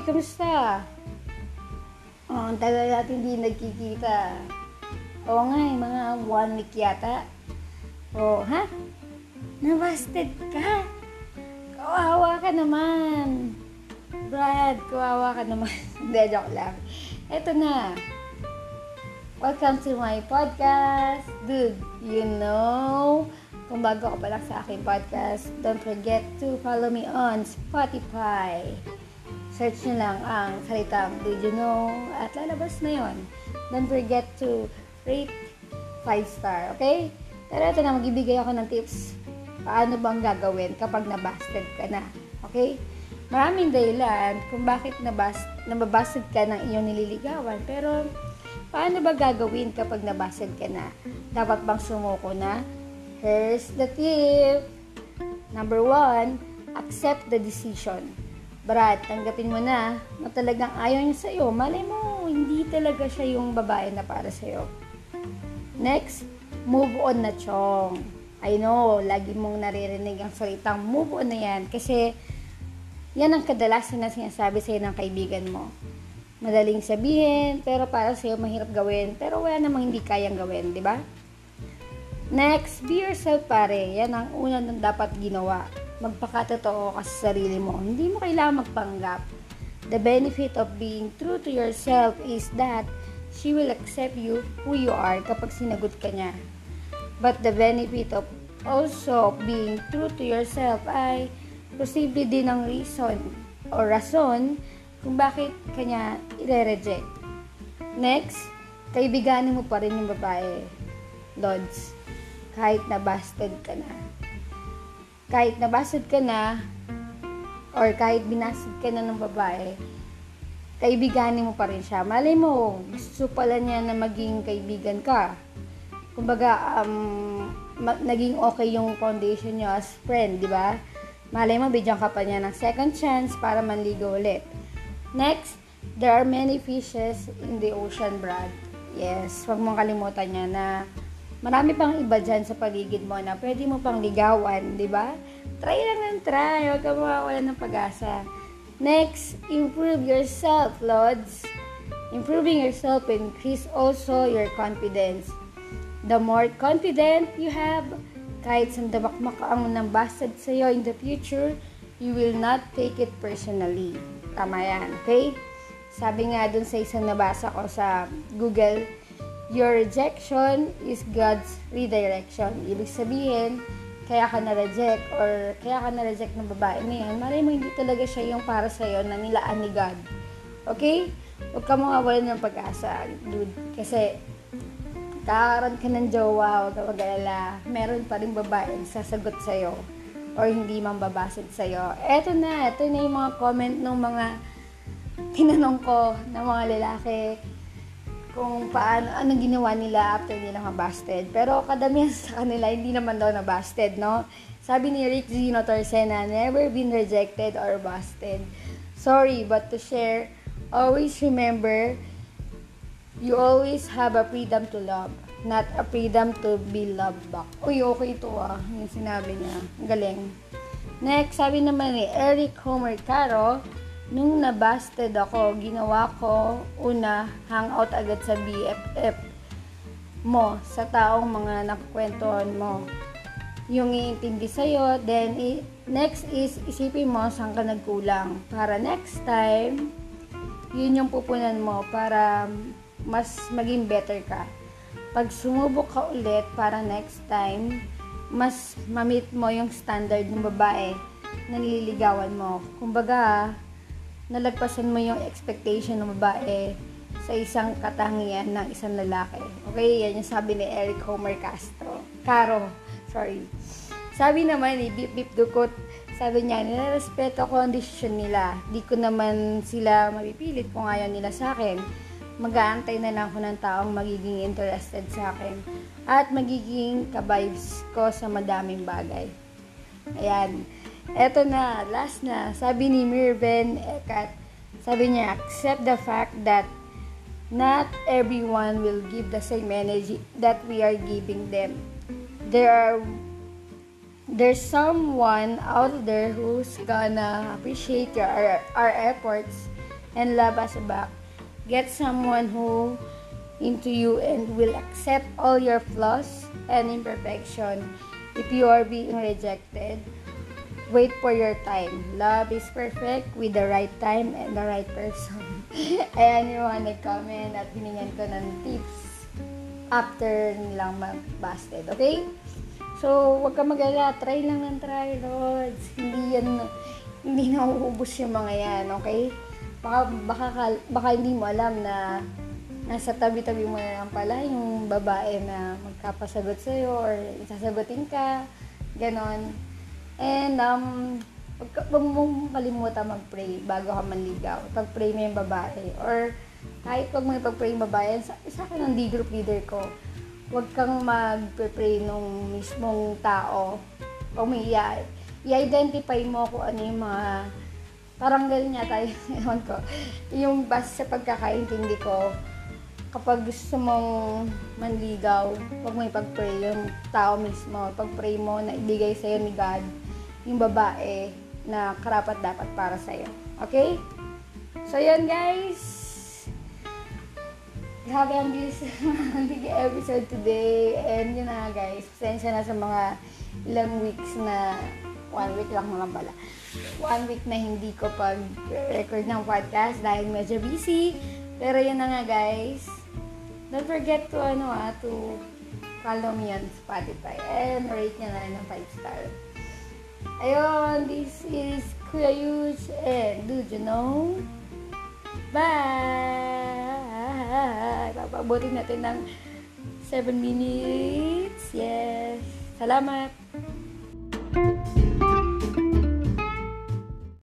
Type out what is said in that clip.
Uy, kamusta? Oh, ang tagal natin hindi nagkikita. Oo nga, eh, mga one week yata. Oh, ha? Nabasted ka? Kawawa ka naman. Brad, kawawa ka naman. Hindi, joke lang. Eto na. Welcome to my podcast. Dude, you know, kung bago ka pa sa aking podcast, don't forget to follow me on Spotify. Search nyo lang ang salitang Did you know? At lalabas na yon. Don't forget to rate 5 star, okay? Pero ito na, magbibigay ako ng tips paano bang gagawin kapag nabasted ka na. Okay? Maraming dahilan kung bakit nabas, nababasted ka ng iyong nililigawan. Pero, paano ba gagawin kapag nabasted ka na? Dapat bang sumuko na? Here's the tip. Number one, accept the decision. Brad, tanggapin mo na na talagang ayaw niya sa'yo. Malay mo, hindi talaga siya yung babae na para sa'yo. Next, move on na chong. I know, lagi mong naririnig ang salitang move on na yan kasi yan ang kadalasan na sinasabi sa'yo ng kaibigan mo. Madaling sabihin, pero para sa'yo mahirap gawin, pero wala namang hindi kayang gawin, di ba? Next, be yourself pare. Yan ang una na dapat ginawa. Magpakatotoo ka sa sarili mo. Hindi mo kailangan magpanggap. The benefit of being true to yourself is that she will accept you who you are kapag sinagot ka niya. But the benefit of also being true to yourself ay posible din ang reason o rason kung bakit kanya ire-reject. Next, kaibiganin mo pa rin yung babae. Lods kahit nabasted ka na. Kahit nabasted ka na, or kahit binasted ka na ng babae, kaibiganin mo pa rin siya. Malay mo, gusto pala niya na maging kaibigan ka. Kumbaga, um, ma- naging okay yung foundation niyo as friend, di ba? Malay mo, bigyan ka pa niya ng second chance para manligo ulit. Next, there are many fishes in the ocean, Brad. Yes, huwag mong kalimutan niya na marami pang iba dyan sa paligid mo na pwede mo pang ligawan, di ba? Try lang ng try, huwag ka mawawala ng pag-asa. Next, improve yourself, Lods. Improving yourself increase also your confidence. The more confident you have, kahit sandabakmak ang nambasad sa'yo in the future, you will not take it personally. Tama yan, okay? Sabi nga dun sa isang nabasa ko sa Google, Your rejection is God's redirection. Ibig sabihin, kaya ka na-reject or kaya ka na-reject ng babae na yan, malay mo hindi talaga siya yung para sa'yo na nilaan ni God. Okay? Huwag ka mawawalan ng pag-asa, dude. Kasi, kakaroon ka ng jowa, huwag ka mag-alala. Meron pa rin babae sasagot sa'yo or hindi man babasid sa'yo. Eto na, eto na yung mga comment ng mga tinanong ko ng mga lalaki kung paano, anong ginawa nila after nila mabasted. Pero kadamihan sa kanila, hindi naman daw nabasted, no? Sabi ni Rick Zeno Torcena, never been rejected or busted. Sorry, but to share, always remember, you always have a freedom to love, not a freedom to be loved back. Uy, okay ito ah, yung sinabi niya. Galing. Next, sabi naman ni Eric Homer Caro, Nung nabasted ako, ginawa ko, una, hangout agad sa BFF mo, sa taong mga nakukwentuhan mo. Yung iintindi sa'yo, then i- next is isipin mo saan ka nagkulang. Para next time, yun yung pupunan mo para mas maging better ka. Pag sumubok ka ulit para next time, mas mamit mo yung standard ng babae na nililigawan mo. Kumbaga, nalagpasan mo yung expectation ng babae sa isang katangian ng isang lalaki. Okay, yan yung sabi ni Eric Homer Castro. Caro, sorry. Sabi naman ni Bip Bip Dukot, sabi niya, nilarespeto ko ang desisyon nila. Di ko naman sila mapipilit kung ayaw nila sa akin. Mag-aantay na lang ako ng taong magiging interested sa akin. At magiging ka-vibes ko sa madaming bagay. Ayan. Eto na, last na. Sabi ni Mirben Ekat, sabi niya, accept the fact that not everyone will give the same energy that we are giving them. There are there's someone out there who's gonna appreciate your, our, our efforts and love us back. Get someone who into you and will accept all your flaws and imperfection. If you are being rejected, wait for your time. Love is perfect with the right time and the right person. Ayan yung mga nag-comment at binigyan ko ng tips after nilang mag-busted. Okay? So, wag ka mag-ala. Try lang ng try, Lords. Hindi yan, hindi nauubos yung mga yan, okay? Baka, baka, baka hindi mo alam na nasa tabi-tabi mo na lang pala yung babae na magkapasagot sa'yo or sasagutin ka, ganon. And, um, wag, ka, wag mong kalimutan mag-pray bago ka manligaw. Pag-pray mo yung babae. Or, kahit wag mo ipag-pray yung babae, sa, sa akin ang D-group leader ko, wag kang mag-pray nung mismong tao. O may i- i-identify mo kung ano yung mga parang ganun yata yung, ko, yung base sa pagkakaintindi ko, kapag gusto mong manligaw, wag mo ipag-pray yung tao mismo. Pag-pray mo na ibigay sa'yo ni God yung babae na karapat dapat para sa'yo. Okay? So, yun guys. Grabe ang bilis big episode today. And yun na guys. Pasensya na sa mga ilang weeks na one week lang naman pala. One week na hindi ko pag-record ng podcast dahil medyo busy. Pero yun na nga guys. Don't forget to ano ah, to follow me on Spotify and rate nyo na rin ng 5 star. Ayun, this is Kuya Yus and Dude You Know. Bye! Papabutin natin ng 7 minutes. Yes. Salamat.